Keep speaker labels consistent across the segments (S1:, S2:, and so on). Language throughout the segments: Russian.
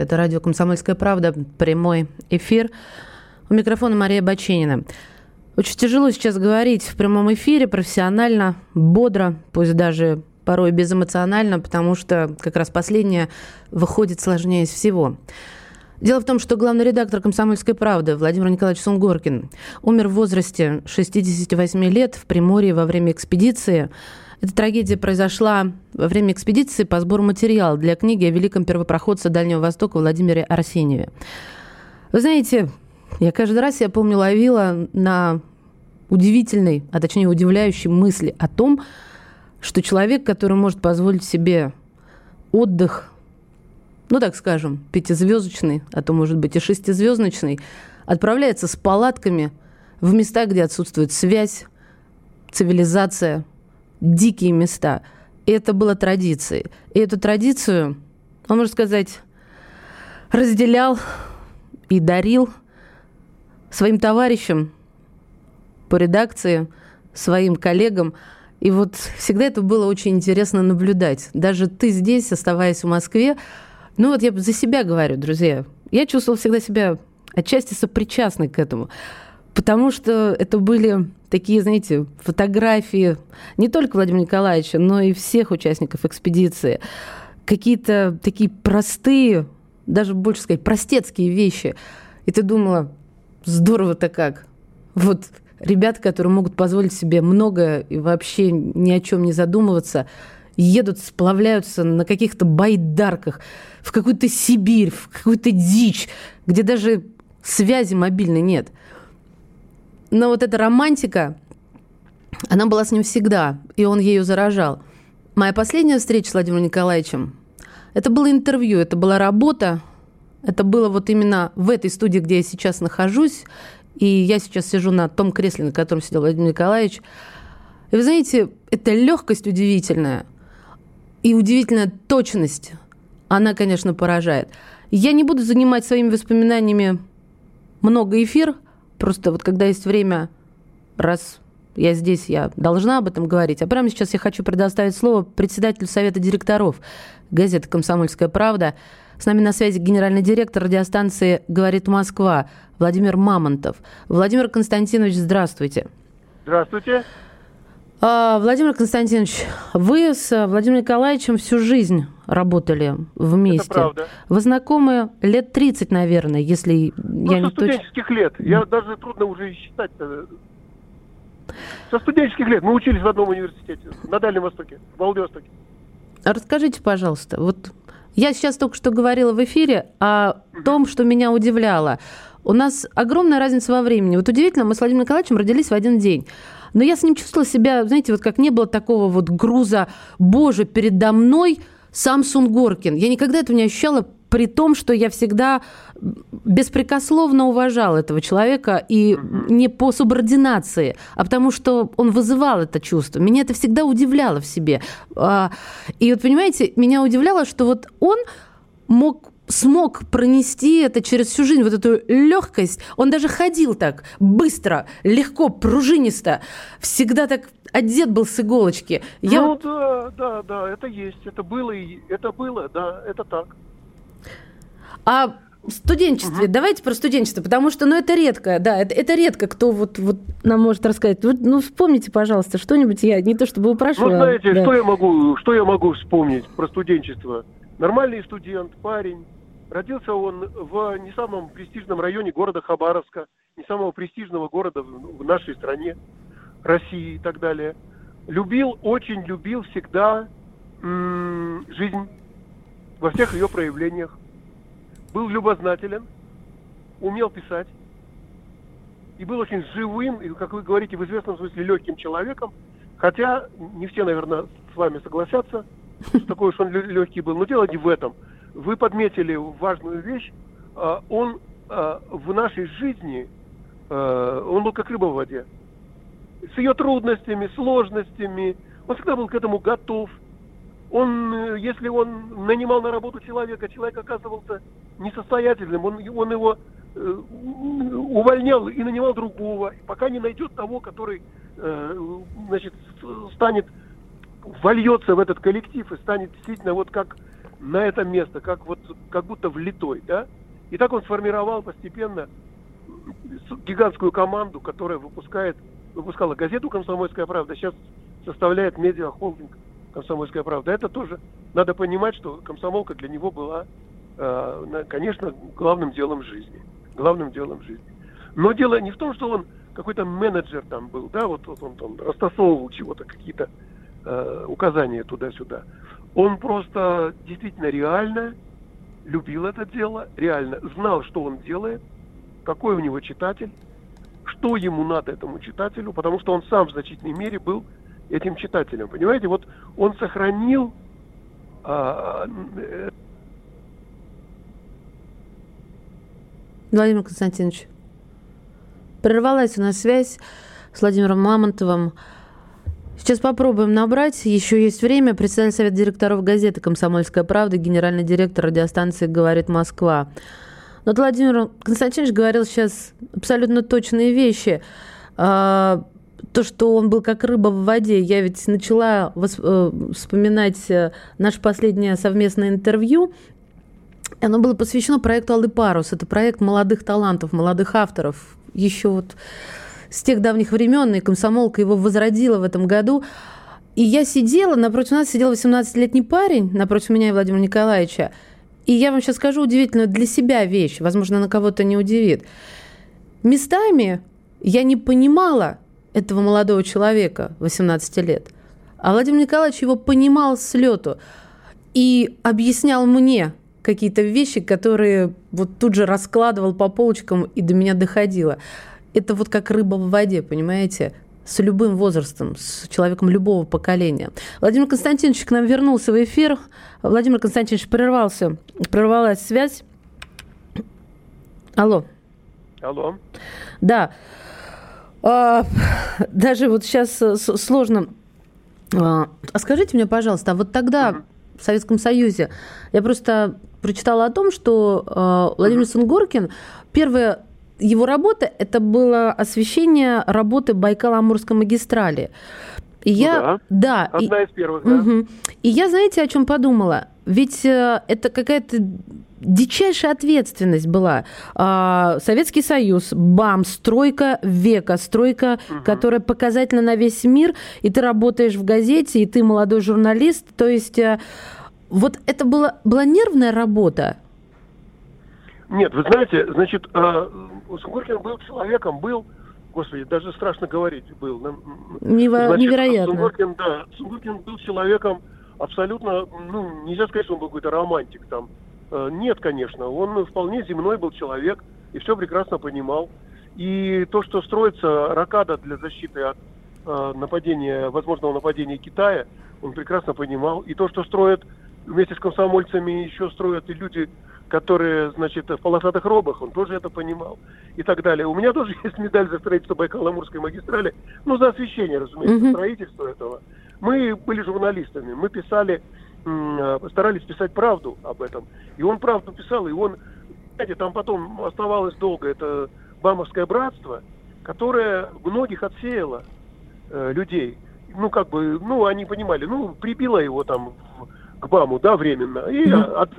S1: Это радио «Комсомольская правда», прямой эфир. У микрофона Мария Баченина. Очень тяжело сейчас говорить в прямом эфире, профессионально, бодро, пусть даже порой безэмоционально, потому что как раз последнее выходит сложнее из всего. Дело в том, что главный редактор «Комсомольской правды» Владимир Николаевич Сунгоркин умер в возрасте 68 лет в Приморье во время экспедиции. Эта трагедия произошла во время экспедиции по сбору материала для книги о великом первопроходце Дальнего Востока Владимире Арсеньеве. Вы знаете, я каждый раз, я помню, ловила на удивительной, а точнее удивляющей мысли о том, что человек, который может позволить себе отдых, ну так скажем, пятизвездочный, а то может быть и шестизвездочный, отправляется с палатками в места, где отсутствует связь, цивилизация, дикие места. И это было традицией. И эту традицию, он, можно сказать, разделял и дарил своим товарищам по редакции, своим коллегам. И вот всегда это было очень интересно наблюдать. Даже ты здесь, оставаясь в Москве, ну вот я за себя говорю, друзья, я чувствовала всегда себя отчасти сопричастной к этому. Потому что это были такие, знаете, фотографии не только Владимира Николаевича, но и всех участников экспедиции. Какие-то такие простые, даже больше сказать, простецкие вещи. И ты думала, здорово-то как. Вот ребята, которые могут позволить себе многое и вообще ни о чем не задумываться, едут, сплавляются на каких-то байдарках в какую-то Сибирь, в какую-то дичь, где даже связи мобильной нет – но вот эта романтика, она была с ним всегда, и он ею заражал. Моя последняя встреча с Владимиром Николаевичем, это было интервью, это была работа, это было вот именно в этой студии, где я сейчас нахожусь, и я сейчас сижу на том кресле, на котором сидел Владимир Николаевич. И вы знаете, эта легкость удивительная и удивительная точность, она, конечно, поражает. Я не буду занимать своими воспоминаниями много эфир – Просто вот когда есть время, раз я здесь, я должна об этом говорить. А прямо сейчас я хочу предоставить слово председателю Совета директоров газеты «Комсомольская правда». С нами на связи генеральный директор радиостанции «Говорит Москва» Владимир Мамонтов. Владимир Константинович, здравствуйте.
S2: Здравствуйте.
S1: А, Владимир Константинович, вы с Владимиром Николаевичем всю жизнь работали вместе. Это
S2: правда.
S1: Вы знакомы лет 30, наверное, если
S2: ну, я
S1: не
S2: студенческих лет. Я даже трудно уже считать. Со студенческих лет. Мы учились в одном университете на Дальнем Востоке, в Владивостоке.
S1: Расскажите, пожалуйста, вот я сейчас только что говорила в эфире о том, что меня удивляло. У нас огромная разница во времени. Вот удивительно, мы с Владимиром Николаевичем родились в один день. Но я с ним чувствовала себя, знаете, вот как не было такого вот груза, боже, передо мной сам Сунгоркин. Я никогда этого не ощущала, при том, что я всегда беспрекословно уважала этого человека и не по субординации, а потому что он вызывал это чувство. Меня это всегда удивляло в себе. А, и вот, понимаете, меня удивляло, что вот он мог смог пронести это через всю жизнь, вот эту легкость. Он даже ходил так быстро, легко, пружинисто. Всегда так одет был с иголочки.
S2: Я... Ну да, да, да, это есть. Это было, и это было, да, это так.
S1: А в студенчестве, угу. давайте про студенчество, потому что, ну, это редко, да, это, это редко, кто вот, вот нам может рассказать. Вот, ну, вспомните, пожалуйста, что-нибудь, я не то чтобы упрашивала.
S2: Ну, знаете, да. что, я могу, что я могу вспомнить про студенчество? Нормальный студент, парень, Родился он в не самом престижном районе города Хабаровска, не самого престижного города в нашей стране, России и так далее. Любил, очень любил всегда м- жизнь во всех ее проявлениях. Был любознателен, умел писать и был очень живым, и, как вы говорите, в известном смысле легким человеком. Хотя не все, наверное, с вами согласятся, что такой уж он легкий был. Но дело не в этом – вы подметили важную вещь. А, он а, в нашей жизни, а, он был как рыба в воде. С ее трудностями, сложностями. Он всегда был к этому готов. Он, если он нанимал на работу человека, человек оказывался несостоятельным, он, он его э, увольнял и нанимал другого, пока не найдет того, который э, значит, станет, вольется в этот коллектив и станет действительно вот как на это место, как вот как будто влитой, да? И так он сформировал постепенно гигантскую команду, которая выпускает, выпускала газету «Комсомольская правда», сейчас составляет медиахолдинг «Комсомольская правда». Это тоже надо понимать, что комсомолка для него была, э, конечно, главным делом жизни. Главным делом жизни. Но дело не в том, что он какой-то менеджер там был, да, вот, вот он там растасовывал чего-то, какие-то э, указания туда-сюда. Он просто действительно реально любил это дело, реально знал, что он делает, какой у него читатель, что ему надо этому читателю, потому что он сам в значительной мере был этим читателем. Понимаете, вот он сохранил а,
S1: э, Владимир Константинович, прервалась у нас связь с Владимиром Мамонтовым. Сейчас попробуем набрать. Еще есть время. Председатель Совета директоров газеты «Комсомольская правда», генеральный директор радиостанции «Говорит Москва». Но Владимир Константинович говорил сейчас абсолютно точные вещи. А, то, что он был как рыба в воде. Я ведь начала э, вспоминать э, наше последнее совместное интервью. Оно было посвящено проекту «Алый парус». Это проект молодых талантов, молодых авторов. Еще вот с тех давних времен, и комсомолка его возродила в этом году. И я сидела, напротив нас сидел 18-летний парень, напротив меня и Владимира Николаевича. И я вам сейчас скажу удивительную для себя вещь, возможно, на кого-то не удивит. Местами я не понимала этого молодого человека, 18 лет. А Владимир Николаевич его понимал с лету и объяснял мне какие-то вещи, которые вот тут же раскладывал по полочкам и до меня доходило это вот как рыба в воде, понимаете? с любым возрастом, с человеком любого поколения. Владимир Константинович к нам вернулся в эфир. Владимир Константинович прервался, прервалась связь. Алло.
S2: Алло.
S1: Да. А, даже вот сейчас э, сложно. А, а скажите мне, пожалуйста, а вот тогда угу. в Советском Союзе я просто прочитала о том, что а, Владимир угу. Сунгоркин первое его работа – это было освещение работы Байкало-Амурской магистрали. И ну я,
S2: да, да, одна и, из первых, да.
S1: Угу. И я, знаете, о чем подумала? Ведь э, это какая-то дичайшая ответственность была. А, Советский Союз, БАМ, стройка века, стройка, угу. которая показательна на весь мир, и ты работаешь в газете, и ты молодой журналист. То есть э, вот это была, была нервная работа.
S2: Нет, вы знаете, значит, э, Сунгоркин был человеком, был, господи, даже страшно говорить, был.
S1: Нево- значит, невероятно.
S2: Сунгоркин, да, Сунгоркин был человеком абсолютно, ну, нельзя сказать, что он был какой-то романтик там. Э, нет, конечно, он вполне земной был человек и все прекрасно понимал. И то, что строится ракада для защиты от э, нападения, возможного нападения Китая, он прекрасно понимал. И то, что строят вместе с комсомольцами, еще строят и люди, которые, значит, в полосатых робах, он тоже это понимал и так далее. У меня тоже есть медаль за строительство Байкало-Амурской магистрали, ну, за освещение, разумеется, mm-hmm. строительство этого. Мы были журналистами, мы писали, старались писать правду об этом. И он правду писал, и он, знаете, там потом оставалось долго это Бамовское братство, которое многих отсеяло э, людей. Ну, как бы, ну, они понимали, ну, прибило его там к БАМу, да, временно, и mm-hmm. от,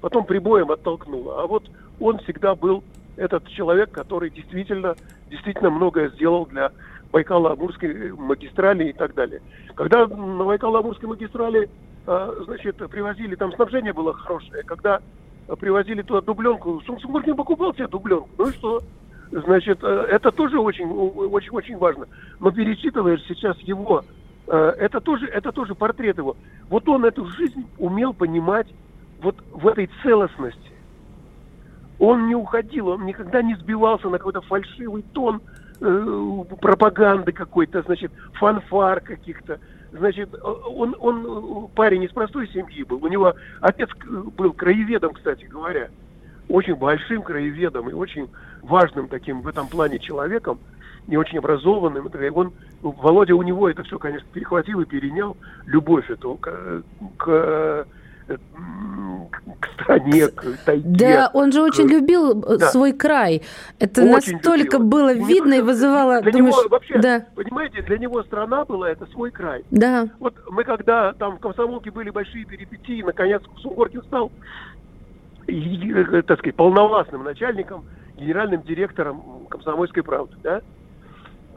S2: потом прибоем оттолкнуло. А вот он всегда был этот человек, который действительно, действительно многое сделал для Байкало-Амурской магистрали и так далее. Когда на Байкало-Амурской магистрали, а, значит, привозили, там снабжение было хорошее, когда привозили туда дубленку, Сунгоркин покупал себе дубленку, ну и что? Значит, э, это тоже очень, очень, очень важно. Но перечитываешь сейчас его, это тоже, это тоже портрет его. Вот он эту жизнь умел понимать вот в этой целостности. Он не уходил, он никогда не сбивался на какой-то фальшивый тон э, пропаганды какой-то, значит, фанфар каких-то. Значит, он, он парень из простой семьи был. У него отец был краеведом, кстати говоря. Очень большим краеведом и очень важным таким в этом плане человеком, не очень образованным. Он, Володя у него это все, конечно, перехватил и перенял любовь эту к, к к стране, к тайге.
S1: Да, он же очень любил э, да. свой край. Это очень настолько любил. было видно и вызывало...
S2: Для думаешь, него вообще, да. понимаете, для него страна была это свой край.
S1: Да.
S2: Вот мы когда там в Комсомолке были большие перипетии, наконец Сунгоркин стал, э, так сказать, полновластным начальником, генеральным директором Комсомольской правды, да?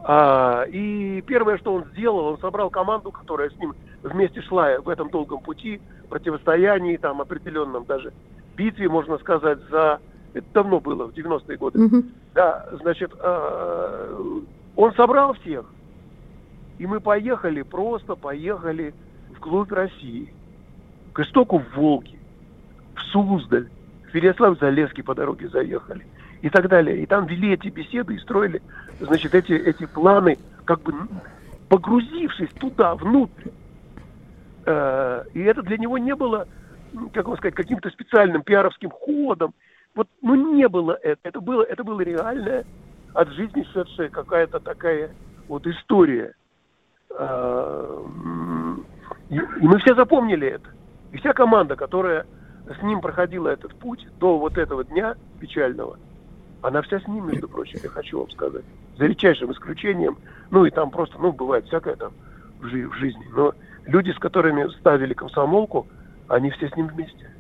S2: А, и первое, что он сделал, он собрал команду, которая с ним вместе шла в этом долгом пути, противостоянии, там, определенном даже битве, можно сказать, за... Это давно было, в 90-е годы. Mm-hmm. Да, значит, э, он собрал всех, и мы поехали, просто поехали вглубь России, к истоку Волги, в Суздаль, в Переслав-Залесский по дороге заехали и так далее. И там вели эти беседы и строили, значит, эти, эти планы, как бы погрузившись туда, внутрь. Э, и это для него не было, как вам сказать, каким-то специальным пиаровским ходом. Вот, ну, не было это. Это было, это было реальная, от жизни шедшая какая-то такая вот история. Э, и мы все запомнили это. И вся команда, которая с ним проходила этот путь до вот этого дня печального, она вся с ним, между прочим, я хочу вам сказать. За редчайшим исключением, ну и там просто, ну, бывает всякое там в, жи- в жизни. Но люди, с которыми ставили комсомолку, они все с ним вместе.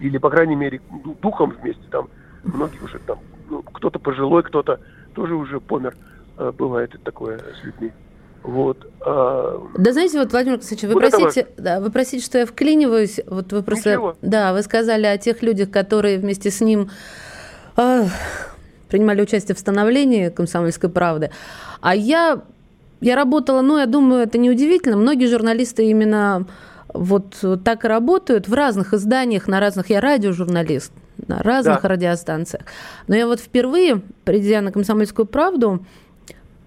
S2: Или, по крайней мере, духом вместе. Там многие уже там, ну, кто-то пожилой, кто-то тоже уже помер. А, бывает это такое с людьми. Вот.
S1: А... Да знаете, вот, Владимир Александрович, вы вот просите, да, вы просите, что я вклиниваюсь. Вот вы просто, Ничего. да, вы сказали о тех людях, которые вместе с ним принимали участие в становлении комсомольской правды. А я, я работала, ну, я думаю, это неудивительно. Многие журналисты именно вот так и работают в разных изданиях, на разных, я радиожурналист, на разных да. радиостанциях. Но я вот впервые, придя на «Комсомольскую правду»,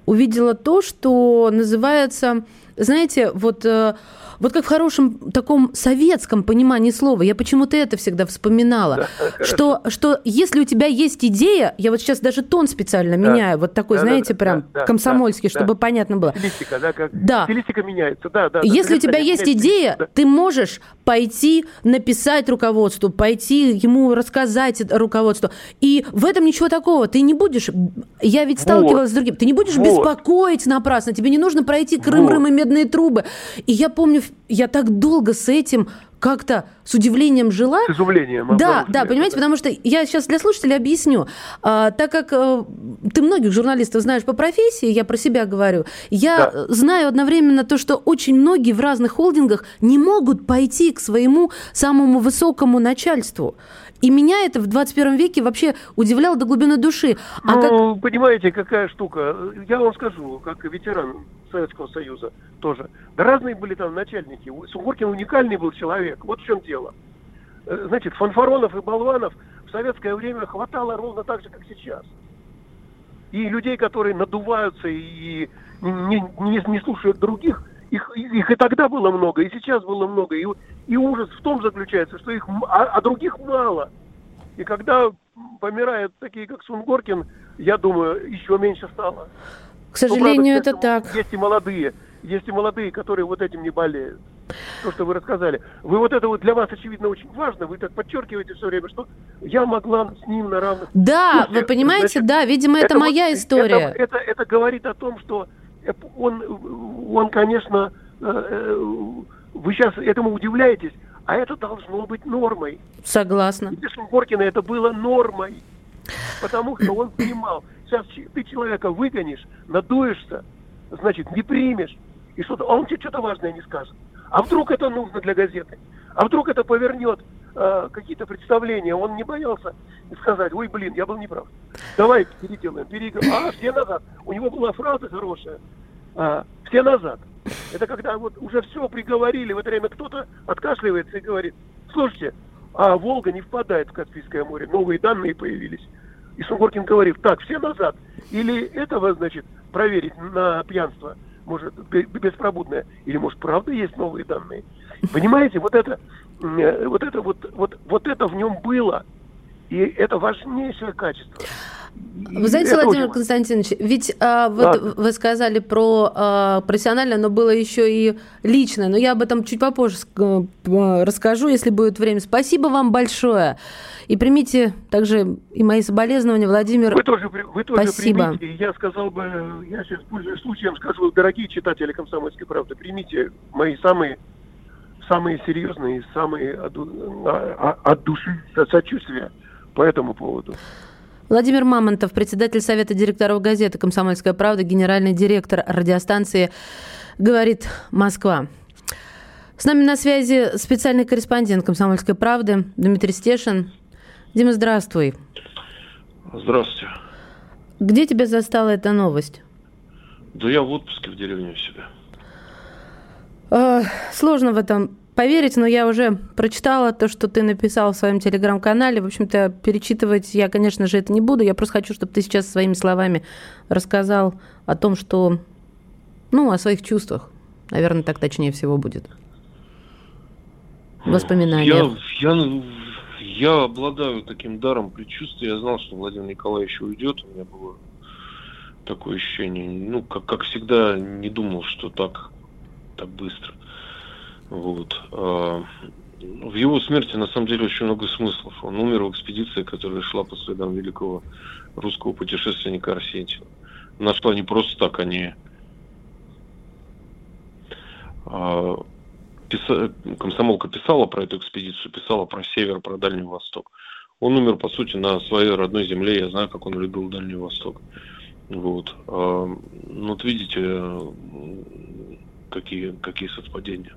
S1: увидела то, что называется, знаете, вот, э, вот как в хорошем таком советском понимании слова, я почему-то это всегда вспоминала, да, что, что если у тебя есть идея, я вот сейчас даже тон специально да. меняю, вот такой, да, знаете, да, прям да, комсомольский, да, чтобы да. понятно было.
S2: Стилистика, да, как да. стилистика меняется, да, да.
S1: Если у тебя есть идея, да. ты можешь пойти написать руководству, пойти ему рассказать руководству, и в этом ничего такого, ты не будешь, я ведь сталкивалась вот. с другим, ты не будешь вот. беспокоить напрасно, тебе не нужно пройти Крым-Рым вот. и медные трубы. И я помню, я так долго с этим как-то с удивлением жила.
S2: С изумлением.
S1: Да, да, понимаете, потому что я сейчас для слушателей объясню. А, так как а, ты многих журналистов знаешь по профессии, я про себя говорю, я да. знаю одновременно то, что очень многие в разных холдингах не могут пойти к своему самому высокому начальству. И меня это в 21 веке вообще удивляло до глубины души.
S2: А ну, как... понимаете, какая штука. Я вам скажу, как ветеран Советского Союза тоже. Да разные были там начальники. Сунгоркин уникальный был человек. Вот в чем дело. Э, значит, фанфаронов и болванов в советское время хватало ровно так же, как сейчас. И людей, которые надуваются и не, не, не слушают других, их, их и тогда было много, и сейчас было много. И и ужас в том заключается, что их, а, а других мало. И когда помирают такие, как Сунгоркин, я думаю, еще меньше стало.
S1: К сожалению, ну, правда, это так.
S2: Есть и молодые, есть и молодые, которые вот этим не болеют. То, что вы рассказали. Вы вот это вот для вас, очевидно, очень важно. Вы так подчеркиваете все время, что я могла с ним на равных...
S1: Да, Слушайте, вы понимаете, значит, да, видимо, это, это моя вот, история.
S2: Это, это, это говорит о том, что он, он конечно, э, э, вы сейчас этому удивляетесь, а это должно быть нормой.
S1: Согласна.
S2: Для Шунгоркина это было нормой. Потому что он понимал, сейчас ты человека выгонишь, надуешься, значит, не примешь, и что-то, а он тебе что-то важное не скажет. А вдруг это нужно для газеты? А вдруг это повернет э, какие-то представления? Он не боялся сказать, ой, блин, я был неправ. Давай переделаем, переиграем. А, все назад. У него была фраза хорошая. А, все назад. Это когда вот уже все приговорили, в это время кто-то откашливается и говорит, слушайте, а Волга не впадает в Каспийское море, новые данные появились. И Сунгоркин говорит, так, все назад. Или этого, значит, проверить на пьянство, может, беспробудное, или, может, правда есть новые данные. Понимаете, вот это, вот это, вот, вот, вот это в нем было, и это важнейшее качество.
S1: Вы знаете, это Владимир очень... Константинович, ведь а, вот да. вы сказали про а, профессиональное, но было еще и личное. Но я об этом чуть попозже расскажу, если будет время. Спасибо вам большое. И примите также и мои соболезнования, Владимир.
S2: Вы тоже, вы тоже Спасибо. примите. Я сказал бы, я сейчас пользуюсь случаем, скажу, дорогие читатели «Комсомольской правды», примите мои самые самые серьезные, самые от, а, от души сочувствия по этому поводу.
S1: Владимир Мамонтов, председатель Совета директоров газеты «Комсомольская правда», генеральный директор радиостанции «Говорит Москва». С нами на связи специальный корреспондент «Комсомольской правды» Дмитрий Стешин. Дима, здравствуй.
S3: Здравствуйте.
S1: Где тебя застала эта новость?
S3: Да я в отпуске в деревне у себя.
S1: Э, сложно в этом поверить, но я уже прочитала то, что ты написал в своем телеграм-канале. В общем-то, перечитывать я, конечно же, это не буду. Я просто хочу, чтобы ты сейчас своими словами рассказал о том, что... Ну, о своих чувствах. Наверное, так точнее всего будет. Воспоминания.
S3: Я, я, я обладаю таким даром предчувствия. Я знал, что Владимир Николаевич уйдет. У меня было такое ощущение. Ну, как, как всегда, не думал, что так, так быстро. Вот. А, в его смерти на самом деле очень много смыслов. Он умер в экспедиции, которая шла по следам великого русского путешественника Арсентьева. Нашла не просто так, они а, писа... комсомолка писала про эту экспедицию, писала про север, про Дальний Восток. Он умер, по сути, на своей родной земле. Я знаю, как он любил Дальний Восток. Вот. А, ну, вот видите, какие, какие совпадения.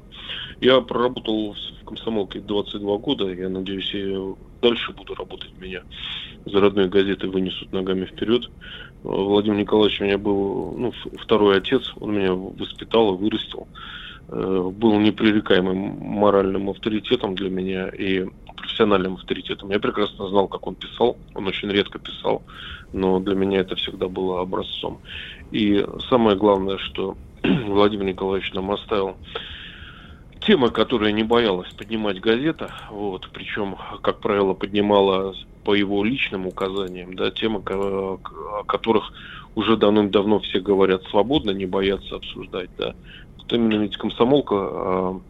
S3: Я проработал в комсомолке 22 года. Я надеюсь, я дальше буду работать. Меня за родной газеты вынесут ногами вперед. Владимир Николаевич у меня был ну, второй отец. Он меня воспитал и вырастил. Э, был непререкаемым моральным авторитетом для меня и профессиональным авторитетом. Я прекрасно знал, как он писал. Он очень редко писал, но для меня это всегда было образцом. И самое главное, что Владимир Николаевич нам оставил тема, которая не боялась поднимать газета, вот, причем, как правило, поднимала по его личным указаниям, да, темы, о которых уже давным-давно все говорят свободно, не боятся обсуждать, да. Вот именно ведь комсомолка а,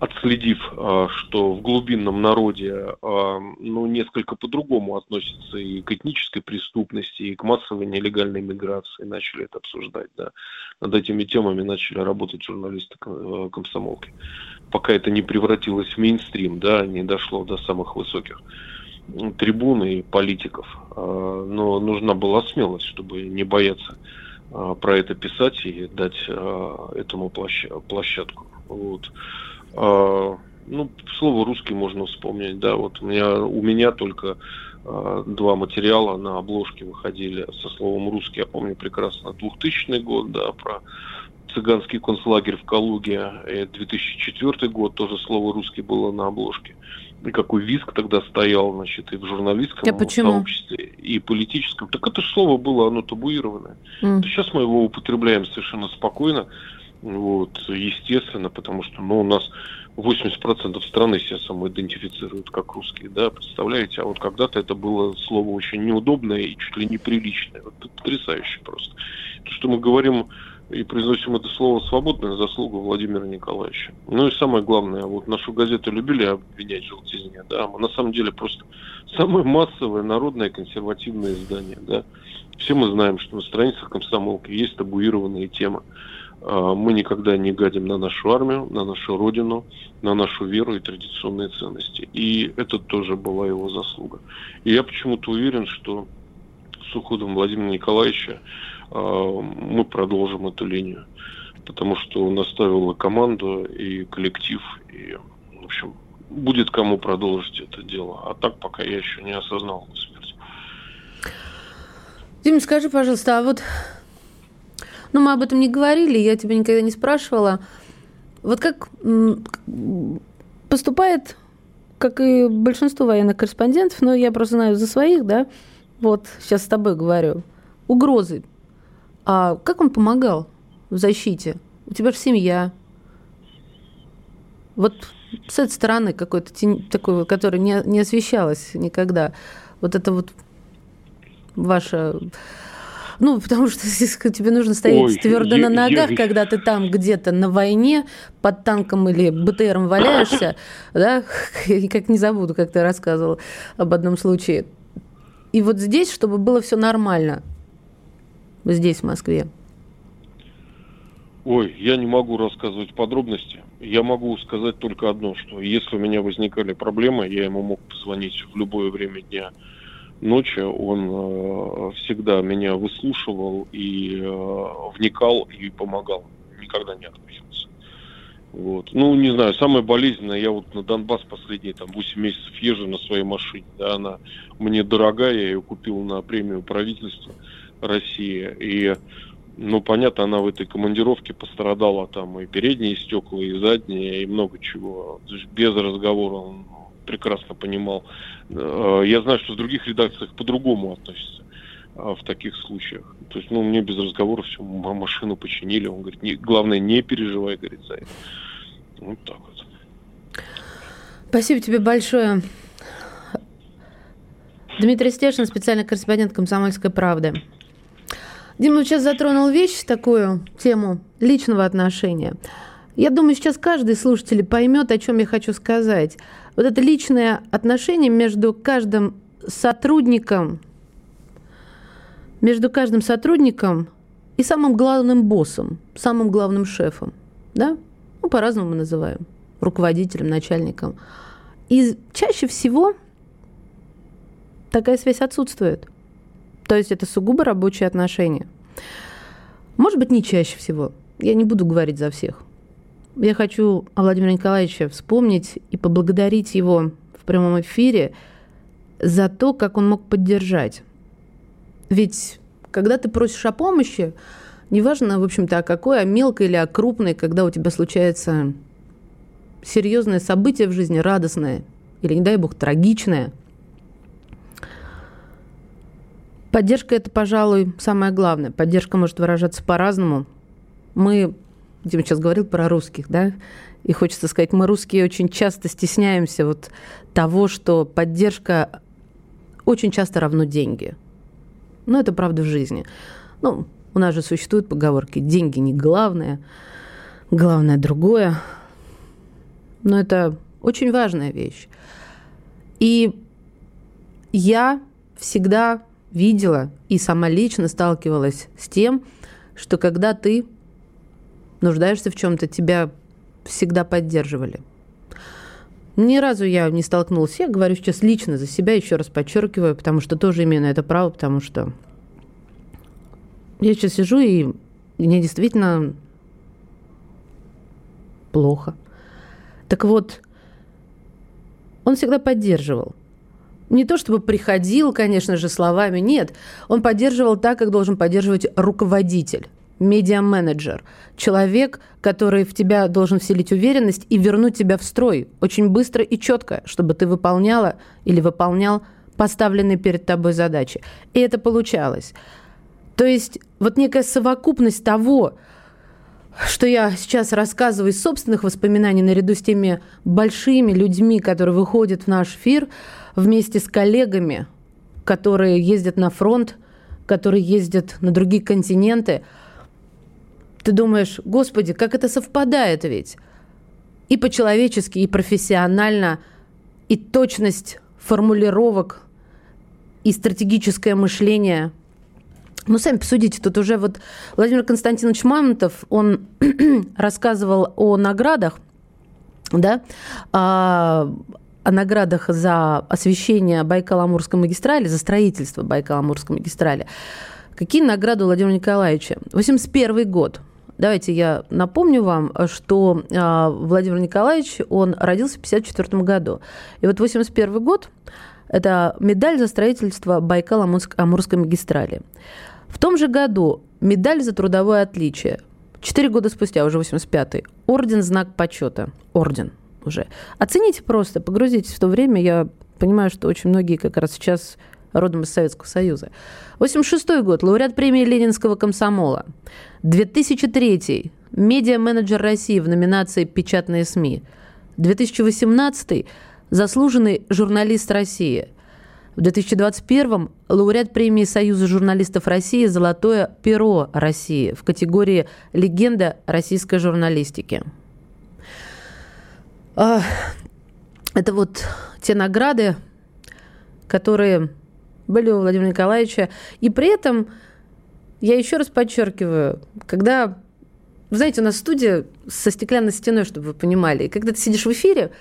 S3: отследив, а, что в глубинном народе а, ну, несколько по-другому относятся и к этнической преступности, и к массовой нелегальной миграции, начали это обсуждать. Да. Над этими темами начали работать журналисты а, комсомолки. Пока это не превратилось в мейнстрим, да, не дошло до самых высоких трибун и политиков. Но нужна была смелость, чтобы не бояться про это писать и дать этому площадку. Вот. А, ну, слово русский можно вспомнить, да, вот у меня, у меня только а, два материала на обложке выходили со словом русский, я помню прекрасно, 2000 год, да, про цыганский концлагерь в Калуге, и 2004 год тоже слово русский было на обложке. И какой виск тогда стоял, значит, и в журналистском
S1: а почему?
S3: сообществе, и политическом. Так это слово было, оно табуированное. Mm. Сейчас мы его употребляем совершенно спокойно. Вот, естественно, потому что ну, у нас 80% страны себя самоидентифицируют как русские, да, представляете? А вот когда-то это было слово очень неудобное и чуть ли неприличное. Вот потрясающе просто. То, что мы говорим и произносим это слово свободно, заслуга Владимира Николаевича. Ну и самое главное, вот нашу газету любили обвинять в желтизне, да, мы на самом деле просто самое массовое народное консервативное издание, да. Все мы знаем, что на страницах комсомолки есть табуированные темы. А, мы никогда не гадим на нашу армию, на нашу родину, на нашу веру и традиционные ценности. И это тоже была его заслуга. И я почему-то уверен, что с уходом Владимира Николаевича а, мы продолжим эту линию. Потому что он оставил команду и коллектив, и, в общем, будет кому продолжить это дело. А так пока я еще не осознал его смерть.
S1: Дим, скажи, пожалуйста, а вот ну, мы об этом не говорили, я тебя никогда не спрашивала. Вот как поступает, как и большинство военных корреспондентов, но я просто знаю за своих, да, вот сейчас с тобой говорю, угрозы. А как он помогал в защите? У тебя же семья. Вот с этой стороны какой-то такой, которая не, не освещалась никогда. Вот это вот ваша ну, потому что тебе нужно стоять Ой, твердо я, на ногах, я... когда ты там где-то на войне под танком или БТРом валяешься, да, я никак не забуду, как ты рассказывал об одном случае. И вот здесь, чтобы было все нормально, здесь, в Москве.
S3: Ой, я не могу рассказывать подробности. Я могу сказать только одно, что если у меня возникали проблемы, я ему мог позвонить в любое время дня ночи. Он э, всегда меня выслушивал и э, вникал и помогал. Никогда не отказывался. Вот. Ну, не знаю, самое болезненное, я вот на Донбасс последние там 8 месяцев езжу на своей машине. Да, она мне дорогая, я ее купил на премию правительства России. И ну, понятно, она в этой командировке пострадала там и передние стекла, и задние, и много чего. Без разговора прекрасно понимал. Э, я знаю, что в других редакциях по-другому относятся а, в таких случаях. То есть, ну, мне без разговора все, машину починили. Он говорит, не, главное, не переживай, говорит, за это. Вот так вот.
S1: Спасибо тебе большое. Дмитрий Стешин, специальный корреспондент «Комсомольской правды». Дима сейчас затронул вещь, такую тему личного отношения. Я думаю, сейчас каждый слушатель поймет, о чем я хочу сказать. Вот это личное отношение между каждым сотрудником, между каждым сотрудником и самым главным боссом, самым главным шефом. Да? Ну, по-разному мы называем. Руководителем, начальником. И чаще всего такая связь отсутствует. То есть это сугубо рабочие отношения. Может быть, не чаще всего. Я не буду говорить за всех. Я хочу о Владимире вспомнить и поблагодарить его в прямом эфире за то, как он мог поддержать. Ведь когда ты просишь о помощи, неважно, в общем-то, о какой, о мелкой или о крупной, когда у тебя случается серьезное событие в жизни, радостное или, не дай бог, трагичное – Поддержка – это, пожалуй, самое главное. Поддержка может выражаться по-разному. Мы, Дима сейчас говорил про русских, да, и хочется сказать, мы русские очень часто стесняемся вот того, что поддержка очень часто равно деньги. Но это правда в жизни. Ну, у нас же существуют поговорки «деньги не главное», «главное другое». Но это очень важная вещь. И я всегда видела и сама лично сталкивалась с тем, что когда ты нуждаешься в чем-то, тебя всегда поддерживали. Ни разу я не столкнулась. Я говорю сейчас лично за себя, еще раз подчеркиваю, потому что тоже имею на это право, потому что я сейчас сижу, и мне действительно плохо. Так вот, он всегда поддерживал не то чтобы приходил, конечно же, словами, нет. Он поддерживал так, как должен поддерживать руководитель медиа-менеджер, человек, который в тебя должен вселить уверенность и вернуть тебя в строй очень быстро и четко, чтобы ты выполняла или выполнял поставленные перед тобой задачи. И это получалось. То есть вот некая совокупность того, что я сейчас рассказываю из собственных воспоминаний наряду с теми большими людьми, которые выходят в наш эфир – вместе с коллегами, которые ездят на фронт, которые ездят на другие континенты, ты думаешь, господи, как это совпадает ведь? И по-человечески, и профессионально, и точность формулировок, и стратегическое мышление. Ну, сами посудите, тут уже вот Владимир Константинович Мамонтов, он рассказывал о наградах, да, а, о наградах за освещение Байкало-Амурской магистрали, за строительство Байкало-Амурской магистрали. Какие награды у Владимира Николаевича? 81 год. Давайте я напомню вам, что э, Владимир Николаевич, он родился в 54 году. И вот 81 год – это медаль за строительство Байкало-Амурской магистрали. В том же году медаль за трудовое отличие. Четыре года спустя, уже 85-й, орден «Знак почета». Орден – уже. Оцените просто, погрузитесь в то время. Я понимаю, что очень многие как раз сейчас родом из Советского Союза. 86 год, лауреат премии Ленинского комсомола. 2003 медиа-менеджер России в номинации «Печатные СМИ». 2018 заслуженный журналист России. В 2021 лауреат премии Союза журналистов России «Золотое перо России» в категории «Легенда российской журналистики». А, это вот те награды, которые были у Владимира Николаевича. И при этом, я еще раз подчеркиваю, когда, знаете, у нас студия со стеклянной стеной, чтобы вы понимали, и когда ты сидишь в эфире,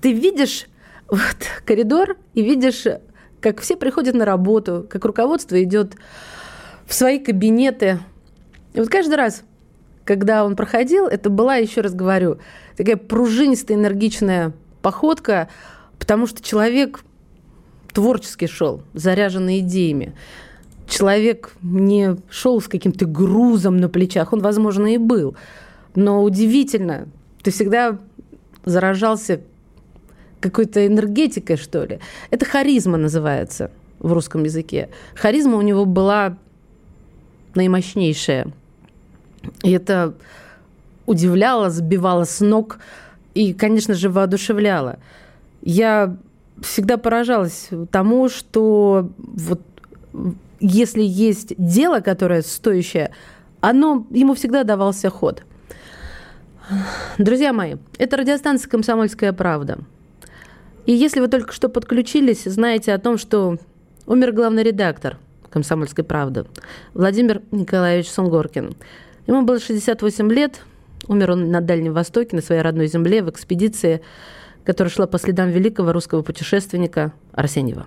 S1: ты видишь вот коридор и видишь, как все приходят на работу, как руководство идет в свои кабинеты. И вот каждый раз, когда он проходил, это была, еще раз говорю, такая пружинистая, энергичная походка, потому что человек творчески шел, заряженный идеями. Человек не шел с каким-то грузом на плечах, он, возможно, и был. Но удивительно, ты всегда заражался какой-то энергетикой, что ли. Это харизма называется в русском языке. Харизма у него была наимощнейшая. И это удивляло, сбивало с ног и, конечно же, воодушевляло. Я всегда поражалась тому, что вот если есть дело, которое стоящее, оно, ему всегда давался ход. Друзья мои, это радиостанция «Комсомольская правда». И если вы только что подключились, знаете о том, что умер главный редактор «Комсомольской правды» Владимир Николаевич Сунгоркин. Ему было 68 лет, умер он на Дальнем Востоке, на своей родной земле, в экспедиции, которая шла по следам великого русского путешественника Арсеньева.